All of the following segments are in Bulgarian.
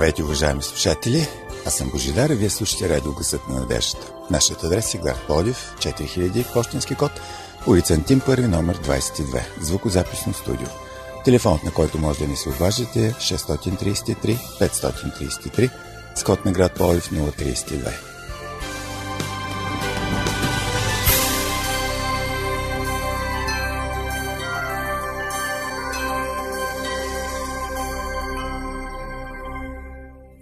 Здравейте, уважаеми слушатели! Аз съм Божидар и вие слушате радио Гъсът на надеждата. Нашият адрес е град Плодив, 4000, почтенски код, улица Антим, първи номер 22, звукозаписно студио. Телефонът, на който може да ни се обаждате е 633 533, с код на град Плодив 032.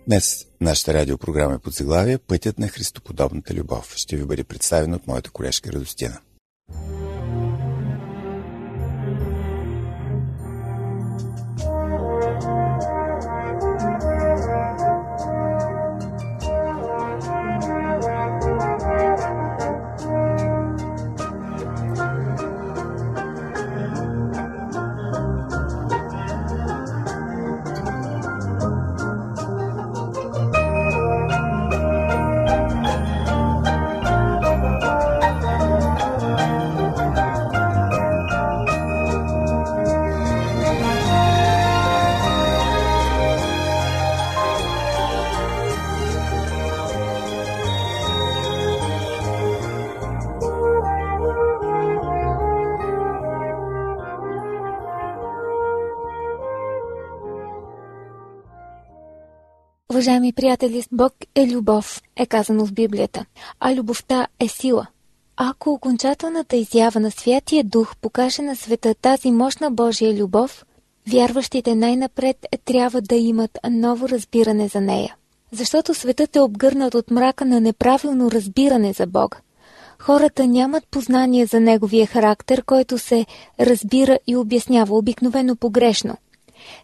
Днес нашата радиопрограма е под заглавие Пътят на Христоподобната любов. Ще ви бъде представен от моята колежка Радостина. Уважаеми приятели, Бог е любов, е казано в Библията, а любовта е сила. Ако окончателната изява на Святия Дух покаже на света тази мощна Божия любов, вярващите най-напред трябва да имат ново разбиране за нея. Защото светът е обгърнат от мрака на неправилно разбиране за Бог. Хората нямат познание за Неговия характер, който се разбира и обяснява обикновено погрешно –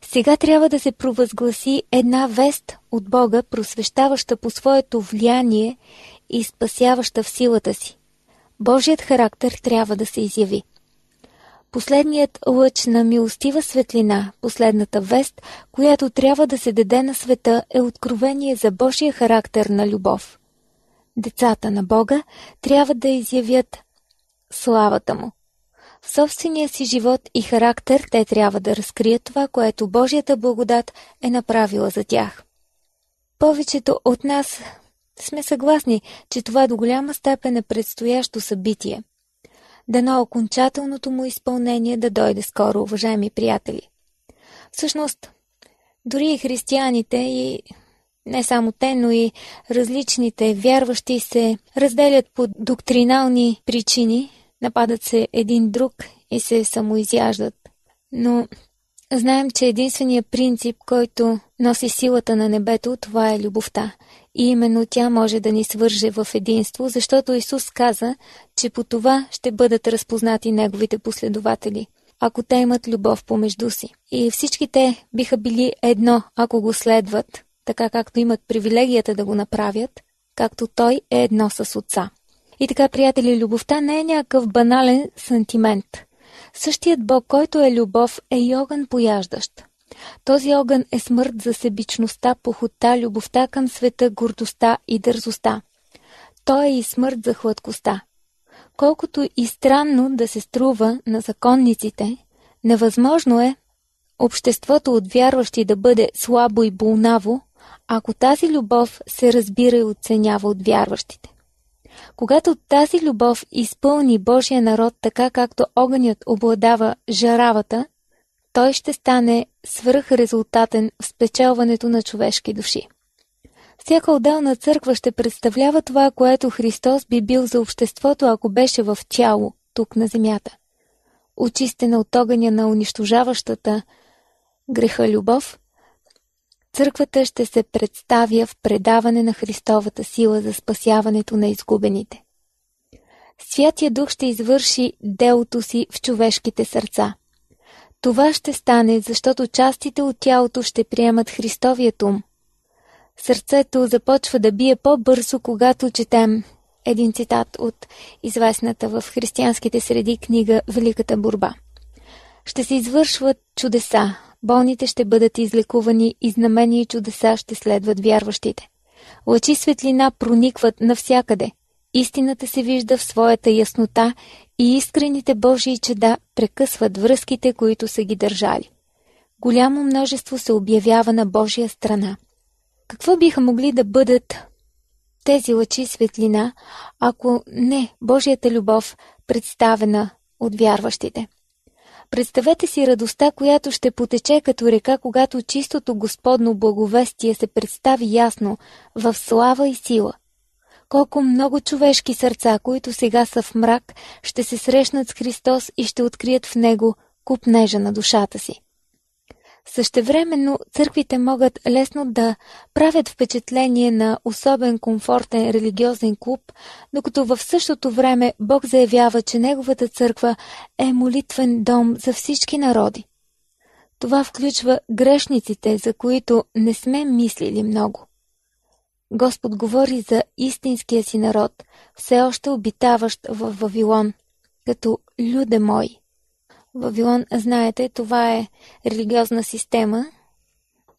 сега трябва да се провъзгласи една вест от Бога, просвещаваща по своето влияние и спасяваща в силата си. Божият характер трябва да се изяви. Последният лъч на милостива светлина, последната вест, която трябва да се даде на света, е откровение за Божия характер на любов. Децата на Бога трябва да изявят славата му. В собствения си живот и характер те трябва да разкрият това, което Божията благодат е направила за тях. Повечето от нас сме съгласни, че това до голяма степен е предстоящо събитие. Дано окончателното му изпълнение да дойде скоро, уважаеми приятели. Всъщност, дори и християните и не само те, но и различните вярващи се разделят по доктринални причини нападат се един друг и се самоизяждат. Но знаем, че единственият принцип, който носи силата на небето, това е любовта. И именно тя може да ни свърже в единство, защото Исус каза, че по това ще бъдат разпознати неговите последователи, ако те имат любов помежду си. И всички те биха били едно, ако го следват, така както имат привилегията да го направят, както Той е едно с Отца. И така, приятели, любовта не е някакъв банален сантимент. Същият Бог, който е любов, е и огън пояждащ. Този огън е смърт за себичността, похота, любовта към света, гордостта и дързостта. Той е и смърт за хладкостта. Колкото и странно да се струва на законниците, невъзможно е обществото от вярващи да бъде слабо и болнаво, ако тази любов се разбира и оценява от вярващите. Когато тази любов изпълни Божия народ така както огънят обладава жаравата, той ще стане свръхрезултатен в спечелването на човешки души. Всяка отделна църква ще представлява това, което Христос би бил за обществото, ако беше в тяло, тук на земята. Очистена от огъня на унищожаващата греха любов, Църквата ще се представя в предаване на Христовата сила за спасяването на изгубените. Святия Дух ще извърши делото си в човешките сърца. Това ще стане, защото частите от тялото ще приемат Христовият ум. Сърцето започва да бие по-бързо, когато четем един цитат от известната в християнските среди книга Великата борба. Ще се извършват чудеса, болните ще бъдат излекувани и знамения и чудеса ще следват вярващите. Лъчи светлина проникват навсякъде. Истината се вижда в своята яснота и искрените Божии чеда прекъсват връзките, които са ги държали. Голямо множество се обявява на Божия страна. Какво биха могли да бъдат тези лъчи светлина, ако не Божията любов, представена от вярващите? Представете си радостта, която ще потече като река, когато чистото Господно благовестие се представи ясно, в слава и сила. Колко много човешки сърца, които сега са в мрак, ще се срещнат с Христос и ще открият в Него купнежа на душата си. Същевременно църквите могат лесно да правят впечатление на особен комфортен религиозен клуб, докато в същото време Бог заявява, че Неговата църква е молитвен дом за всички народи. Това включва грешниците, за които не сме мислили много. Господ говори за истинския си народ, все още обитаващ в Вавилон, като люде мои. Вавилон, знаете, това е религиозна система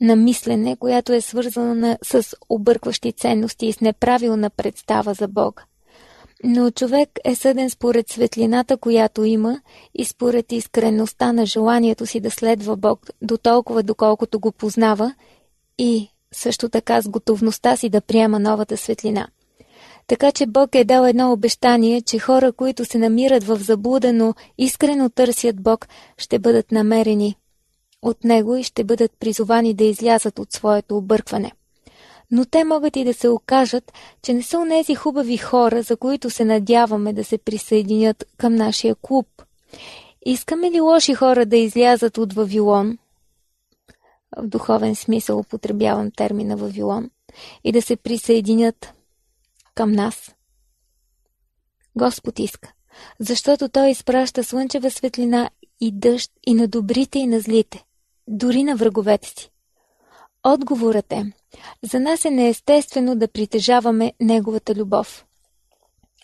на мислене, която е свързана с объркващи ценности и с неправилна представа за Бог. Но човек е съден според светлината, която има и според искреността на желанието си да следва Бог до толкова, доколкото го познава и също така с готовността си да приема новата светлина. Така че Бог е дал едно обещание, че хора, които се намират в заблуда, но искрено търсят Бог, ще бъдат намерени от Него и ще бъдат призовани да излязат от своето объркване. Но те могат и да се окажат, че не са онези хубави хора, за които се надяваме да се присъединят към нашия клуб. Искаме ли лоши хора да излязат от Вавилон? В духовен смисъл употребявам термина Вавилон. И да се присъединят към нас. Господ иска, защото Той изпраща слънчева светлина и дъжд и на добрите и на злите, дори на враговете си. Отговорът е, за нас е неестествено да притежаваме Неговата любов.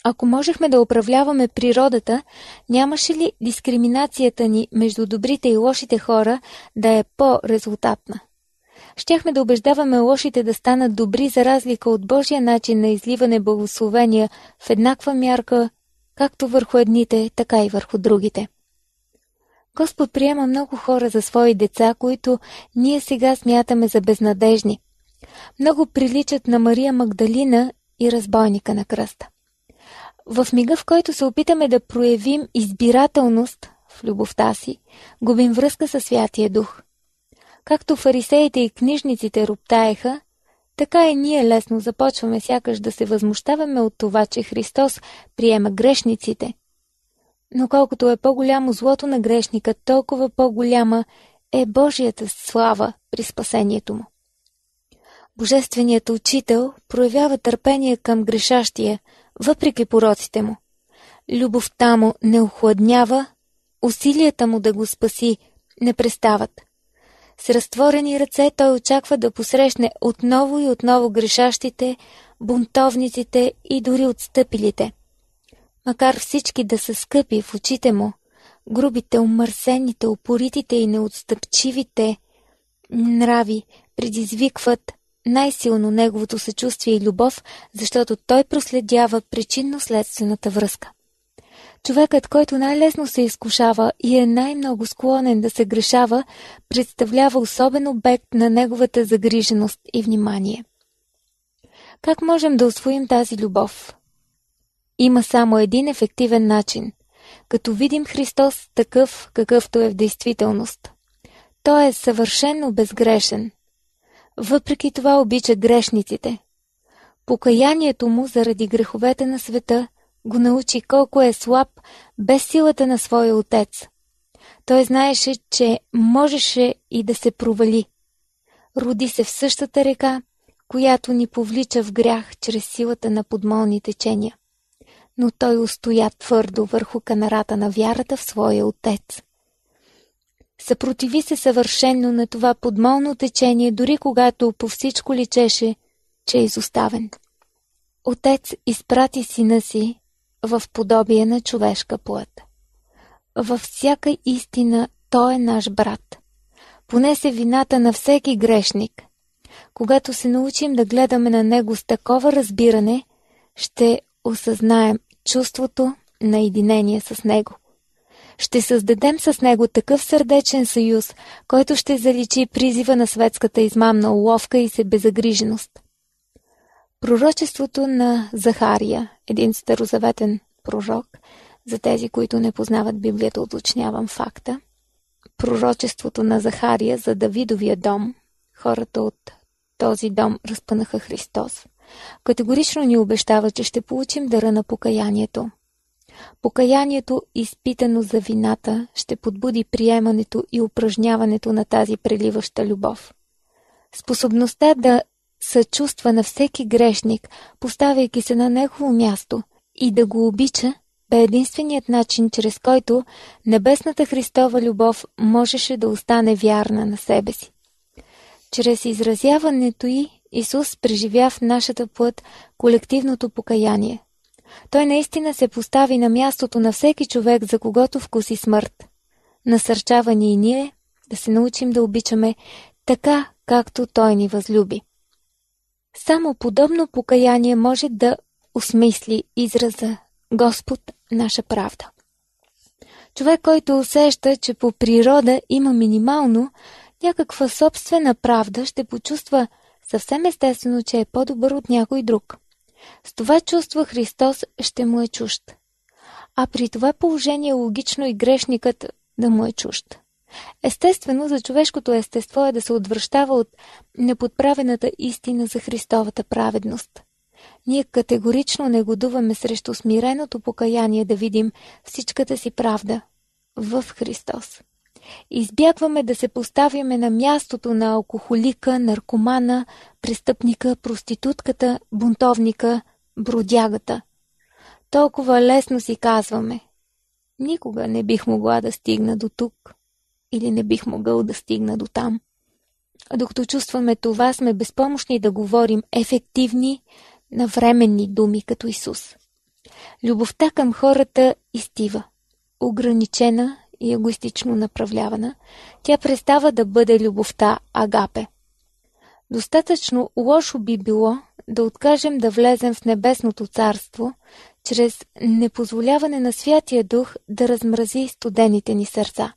Ако можехме да управляваме природата, нямаше ли дискриминацията ни между добрите и лошите хора да е по-резултатна? Щяхме да убеждаваме лошите да станат добри за разлика от Божия начин на изливане благословения в еднаква мярка, както върху едните, така и върху другите. Господ приема много хора за свои деца, които ние сега смятаме за безнадежни. Много приличат на Мария Магдалина и разбойника на кръста. В мига, в който се опитаме да проявим избирателност в любовта си, губим връзка със Святия Дух – Както фарисеите и книжниците роптаеха, така и ние лесно започваме сякаш да се възмущаваме от това, че Христос приема грешниците. Но колкото е по-голямо злото на грешника, толкова по-голяма е Божията слава при спасението му. Божественият учител проявява търпение към грешащия, въпреки пороците му. Любовта му не охладнява, усилията му да го спаси не престават – с разтворени ръце той очаква да посрещне отново и отново грешащите, бунтовниците и дори отстъпилите. Макар всички да са скъпи в очите му, грубите, умърсените, упоритите и неотстъпчивите нрави предизвикват най-силно неговото съчувствие и любов, защото той проследява причинно-следствената връзка. Човекът, който най-лесно се изкушава и е най-много склонен да се грешава, представлява особен обект на неговата загриженост и внимание. Как можем да освоим тази любов? Има само един ефективен начин, като видим Христос такъв, какъвто е в действителност. Той е съвършенно безгрешен. Въпреки това обича грешниците. Покаянието му заради греховете на света – го научи колко е слаб без силата на своя отец. Той знаеше, че можеше и да се провали. Роди се в същата река, която ни повлича в грях чрез силата на подмолни течения. Но той устоя твърдо върху канарата на вярата в своя отец. Съпротиви се съвършенно на това подмолно течение, дори когато по всичко личеше, че е изоставен. Отец изпрати сина си, в подобие на човешка плът. Във всяка истина той е наш брат. Понесе вината на всеки грешник. Когато се научим да гледаме на него с такова разбиране, ще осъзнаем чувството на единение с него. Ще създадем с него такъв сърдечен съюз, който ще заличи призива на светската измамна уловка и себезагриженост. Пророчеството на Захария, един старозаветен пророк, за тези, които не познават Библията, уточнявам факта. Пророчеството на Захария за Давидовия дом, хората от този дом разпънаха Христос. Категорично ни обещава, че ще получим дъра на покаянието. Покаянието, изпитано за вината, ще подбуди приемането и упражняването на тази преливаща любов. Способността да съчувства на всеки грешник, поставяйки се на негово място и да го обича, бе единственият начин, чрез който небесната Христова любов можеше да остане вярна на себе си. Чрез изразяването й Исус преживя в нашата плът колективното покаяние. Той наистина се постави на мястото на всеки човек, за когото вкуси смърт. Насърчава ни и ние да се научим да обичаме така, както Той ни възлюби. Само подобно покаяние може да осмисли израза Господ наша правда. Човек, който усеща, че по природа има минимално някаква собствена правда, ще почувства съвсем естествено, че е по-добър от някой друг. С това чувство Христос ще му е чужд. А при това положение логично и грешникът да му е чужд. Естествено, за човешкото естество е да се отвръщава от неподправената истина за Христовата праведност. Ние категорично негодуваме срещу смиреното покаяние да видим всичката си правда в Христос. Избягваме да се поставяме на мястото на алкохолика, наркомана, престъпника, проститутката, бунтовника, бродягата. Толкова лесно си казваме. Никога не бих могла да стигна до тук или не бих могъл да стигна до там. Докато чувстваме това, сме безпомощни да говорим ефективни, навременни думи като Исус. Любовта към хората изтива. Ограничена и егоистично направлявана, тя престава да бъде любовта Агапе. Достатъчно лошо би било да откажем да влезем в небесното царство, чрез непозволяване на Святия Дух да размрази студените ни сърца.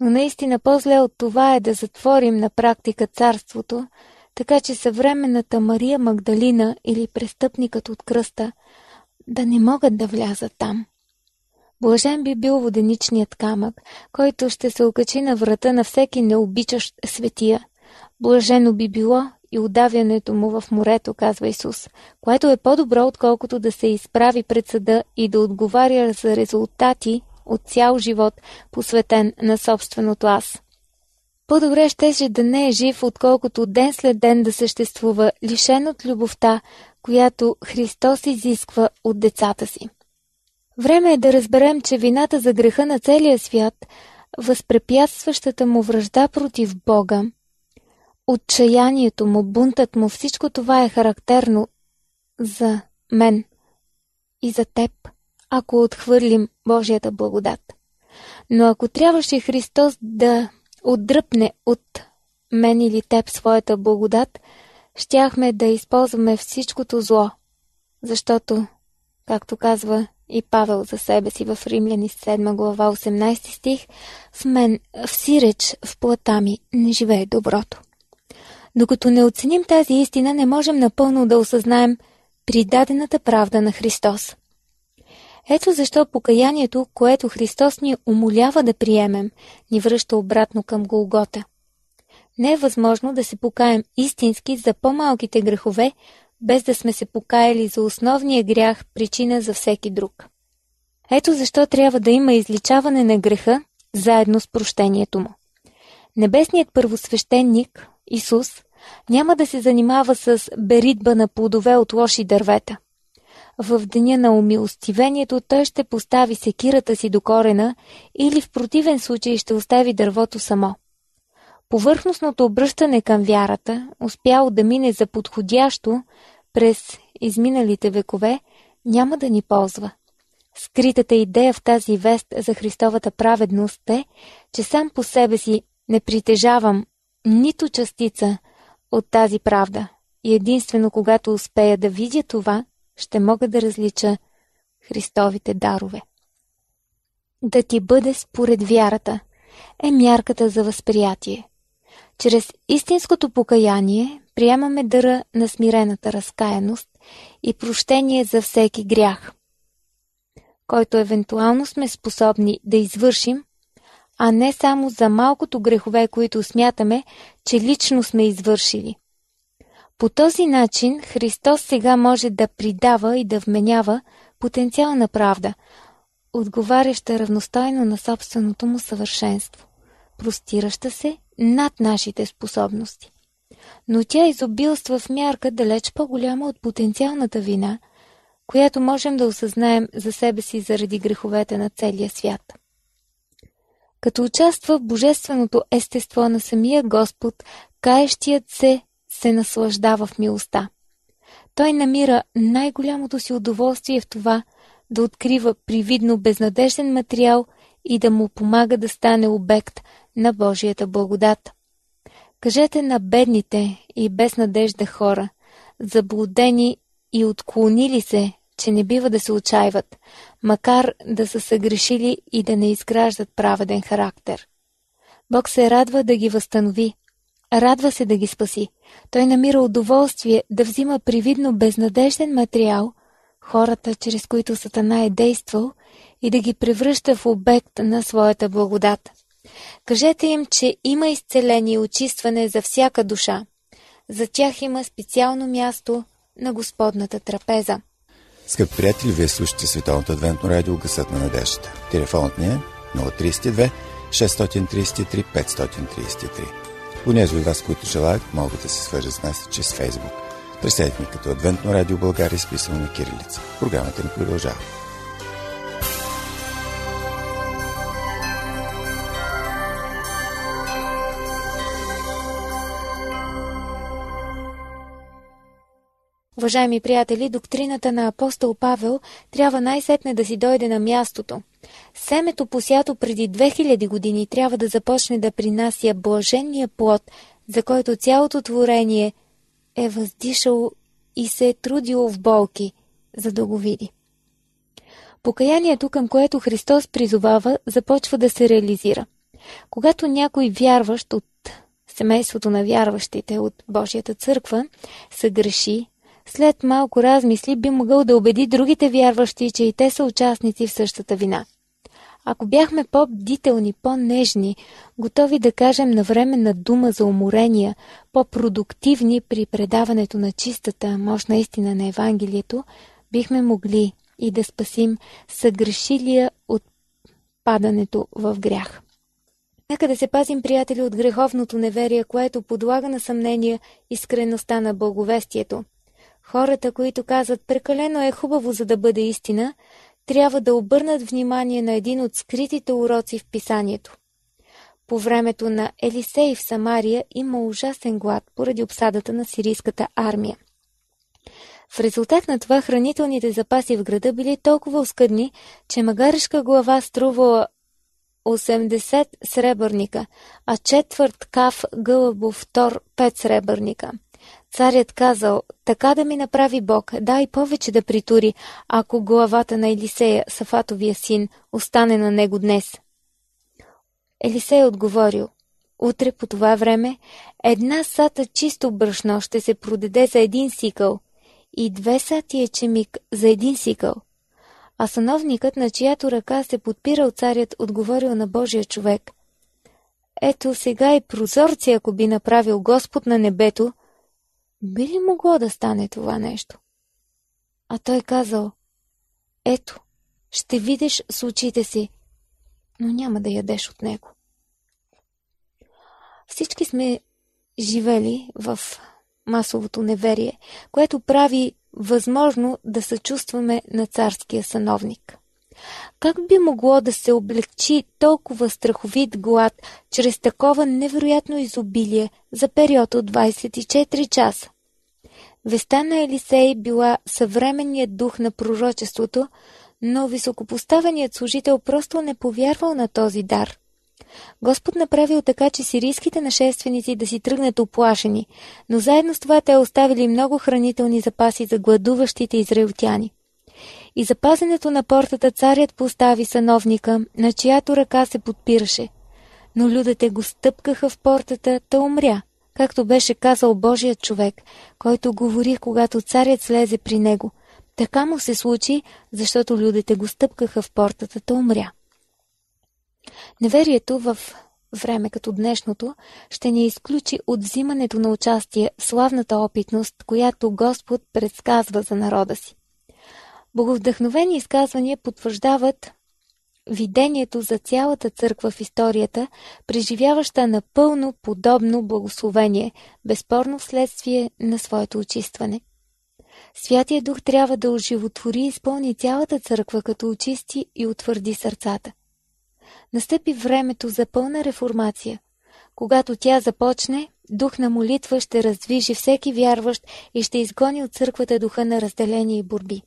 Но наистина по-зле от това е да затворим на практика царството, така че съвременната Мария Магдалина или престъпникът от кръста да не могат да влязат там. Блажен би бил воденичният камък, който ще се окачи на врата на всеки необичащ светия. Блажено би било и удавянето му в морето, казва Исус, което е по-добро, отколкото да се изправи пред съда и да отговаря за резултати от цял живот, посветен на собственото аз. По-добре щеше да не е жив, отколкото ден след ден да съществува, лишен от любовта, която Христос изисква от децата си. Време е да разберем, че вината за греха на целия свят, възпрепятстващата му връжда против Бога, отчаянието му, бунтът му, всичко това е характерно за мен и за теб, ако отхвърлим Божията благодат. Но ако трябваше Христос да отдръпне от мен или теб своята благодат, щяхме да използваме всичкото зло, защото, както казва и Павел за себе си в Римляни 7 глава 18 стих, в мен, в сиреч, в плата ми, не живее доброто. Докато не оценим тази истина, не можем напълно да осъзнаем придадената правда на Христос. Ето защо покаянието, което Христос ни умолява да приемем, ни връща обратно към Голгота. Не е възможно да се покаем истински за по-малките грехове, без да сме се покаяли за основния грях, причина за всеки друг. Ето защо трябва да има изличаване на греха, заедно с прощението му. Небесният първосвещеник, Исус, няма да се занимава с беритба на плодове от лоши дървета. В деня на умилостивението той ще постави секирата си до корена или в противен случай ще остави дървото само. Повърхностното обръщане към вярата, успяло да мине за подходящо през изминалите векове, няма да ни ползва. Скритата идея в тази вест за Христовата праведност е, че сам по себе си не притежавам нито частица от тази правда и единствено когато успея да видя това, ще мога да различа Христовите дарове. да ти бъде според вярата, е мярката за възприятие. Чрез истинското покаяние приемаме дъра на смирената разкаяност и прощение за всеки грях, който евентуално сме способни да извършим, а не само за малкото грехове, които смятаме, че лично сме извършили. По този начин Христос сега може да придава и да вменява потенциална правда, отговаряща равностойно на собственото му съвършенство, простираща се над нашите способности. Но тя изобилства в мярка далеч по-голяма от потенциалната вина, която можем да осъзнаем за себе си заради греховете на целия свят. Като участва в божественото естество на самия Господ, каещият се се наслаждава в милостта. Той намира най-голямото си удоволствие в това да открива привидно безнадежден материал и да му помага да стане обект на Божията благодат. Кажете на бедните и безнадежда хора, заблудени и отклонили се, че не бива да се отчаиват, макар да са съгрешили и да не изграждат праведен характер. Бог се радва да ги възстанови, радва се да ги спаси. Той намира удоволствие да взима привидно безнадежден материал, хората, чрез които Сатана е действал, и да ги превръща в обект на своята благодат. Кажете им, че има изцеление и очистване за всяка душа. За тях има специално място на Господната трапеза. Скъпи приятели, вие слушате Световното адвентно радио Гъсът на надеждата. Телефонът ни е 032 633 533. Унези от вас, които желаят, могат да се свържат с нас чрез Фейсбук. Представете ни като Адвентно радио България, изписано на кирилица. Програмата ни продължава. Уважаеми приятели, доктрината на апостол Павел трябва най-сетне да си дойде на мястото. Семето посято преди 2000 години трябва да започне да принася блаженния плод, за който цялото творение е въздишало и се е трудило в болки, за да го види. Покаянието, към което Христос призовава, започва да се реализира. Когато някой вярващ от семейството на вярващите от Божията църква се греши, след малко размисли би могъл да убеди другите вярващи, че и те са участници в същата вина. Ако бяхме по-бдителни, по-нежни, готови да кажем на време на дума за уморения, по-продуктивни при предаването на чистата, мощна истина на Евангелието, бихме могли и да спасим съгрешилия от падането в грях. Нека да се пазим, приятели, от греховното неверие, което подлага на съмнение искреността на благовестието. Хората, които казват прекалено е хубаво за да бъде истина, трябва да обърнат внимание на един от скритите уроци в писанието. По времето на Елисей в Самария има ужасен глад поради обсадата на сирийската армия. В резултат на това хранителните запаси в града били толкова оскъдни, че магарешка глава струвала 80 сребърника, а четвърт каф гълъбов тор 5 сребърника – Царят казал, така да ми направи Бог, дай повече да притури, ако главата на Елисея, Сафатовия син, остане на него днес. Елисей е отговорил, утре по това време една сата чисто брашно ще се продаде за един сикъл и две сати ечемик за един сикъл. А сановникът, на чиято ръка се подпирал царят, отговорил на Божия човек. Ето сега и прозорци, ако би направил Господ на небето, би ли могло да стане това нещо? А той казал, ето, ще видиш с очите си, но няма да ядеш от него. Всички сме живели в масовото неверие, което прави възможно да се чувстваме на царския съновник. Как би могло да се облегчи толкова страховит глад чрез такова невероятно изобилие за период от 24 часа? Веста на Елисей била съвременният дух на пророчеството, но високопоставеният служител просто не повярвал на този дар. Господ направил така, че сирийските нашественици да си тръгнат оплашени, но заедно с това те оставили много хранителни запаси за гладуващите израелтяни. И за пазенето на портата царят постави сановника, на чиято ръка се подпираше. Но людите го стъпкаха в портата, та умря, както беше казал Божият човек, който говори, когато царят слезе при него. Така му се случи, защото людите го стъпкаха в портата, та умря. Неверието в време като днешното ще ни изключи от взимането на участие в славната опитност, която Господ предсказва за народа си. Боговдъхновени изказвания потвърждават видението за цялата църква в историята, преживяваща напълно подобно благословение, безспорно вследствие на своето очистване. Святия Дух трябва да оживотвори и изпълни цялата църква, като очисти и утвърди сърцата. Настъпи времето за пълна реформация. Когато тя започне, дух на молитва ще раздвижи всеки вярващ и ще изгони от църквата духа на разделение и борби.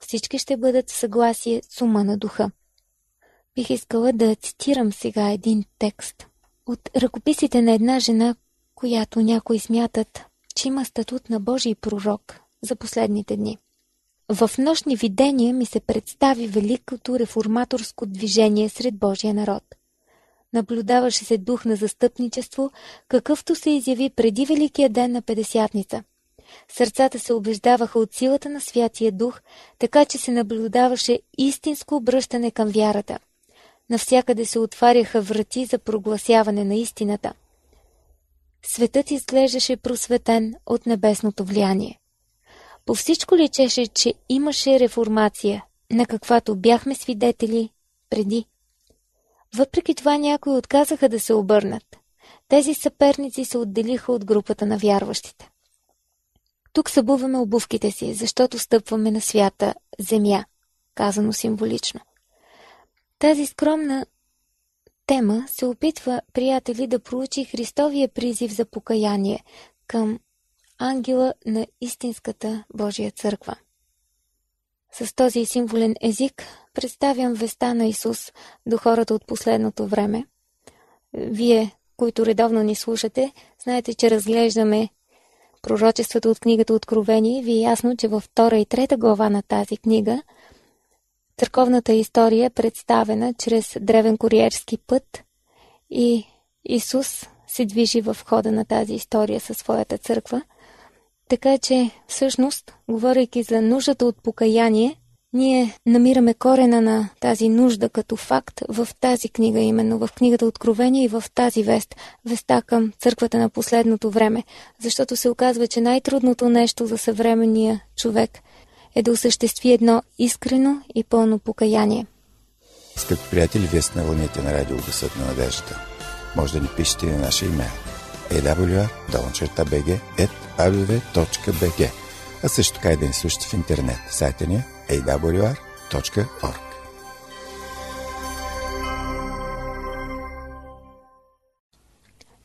Всички ще бъдат в съгласие с ума на духа. Бих искала да цитирам сега един текст от ръкописите на една жена, която някои смятат, че има статут на Божий пророк за последните дни. В нощни видения ми се представи великото реформаторско движение сред Божия народ. Наблюдаваше се дух на застъпничество, какъвто се изяви преди Великия ден на Педесятница. Сърцата се убеждаваха от силата на Святия Дух, така че се наблюдаваше истинско обръщане към вярата. Навсякъде се отваряха врати за прогласяване на истината. Светът изглеждаше просветен от небесното влияние. По всичко личеше, че имаше реформация, на каквато бяхме свидетели преди. Въпреки това някои отказаха да се обърнат. Тези съперници се отделиха от групата на вярващите. Тук събуваме обувките си, защото стъпваме на свята земя, казано символично. Тази скромна тема се опитва, приятели, да проучи Христовия призив за покаяние към ангела на истинската Божия църква. С този символен език представям веста на Исус до хората от последното време. Вие, които редовно ни слушате, знаете, че разглеждаме пророчеството от книгата Откровение. Ви е ясно, че във втора и трета глава на тази книга църковната история е представена чрез древен куриерски път и Исус се движи в хода на тази история със своята църква – така че, всъщност, говорейки за нуждата от покаяние, ние намираме корена на тази нужда като факт в тази книга, именно в книгата Откровение и в тази вест, веста към църквата на последното време, защото се оказва, че най-трудното нещо за съвременния човек е да осъществи едно искрено и пълно покаяние. Скъпи приятели, вие сте на вълните на радио Гъсът на надеждата. Може да ни пишете на нашия имейл awr.bg.bg а също така и да ни слушате в интернет. Сайта ни е awr.org.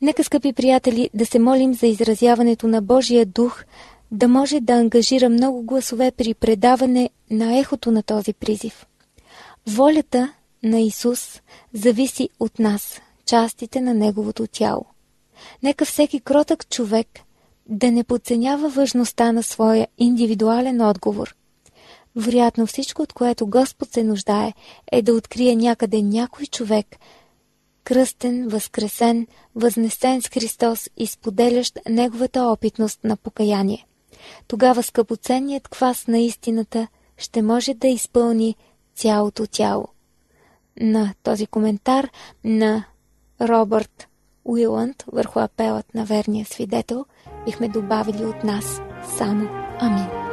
Нека, скъпи приятели, да се молим за изразяването на Божия дух, да може да ангажира много гласове при предаване на ехото на този призив. Волята на Исус зависи от нас, частите на Неговото тяло. Нека всеки кротък човек да не подценява важността на своя индивидуален отговор. Вероятно всичко, от което Господ се нуждае, е да открие някъде някой човек, кръстен, възкресен, възнесен с Христос и споделящ неговата опитност на покаяние. Тогава скъпоценният квас на истината ще може да изпълни цялото тяло. На този коментар на Робърт Уиланд върху апелът на верния свидетел, бихме добавили от нас само Амин.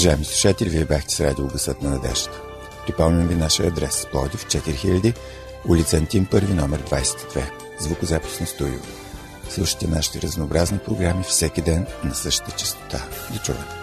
Уважаеми слушатели, вие бяхте с радио Гъсът на надеждата. Припомням ви нашия адрес Плодив 4000, улица Антим 1, номер 22, звукозаписно студио. Слушайте нашите разнообразни програми всеки ден на същата частота. До чуване!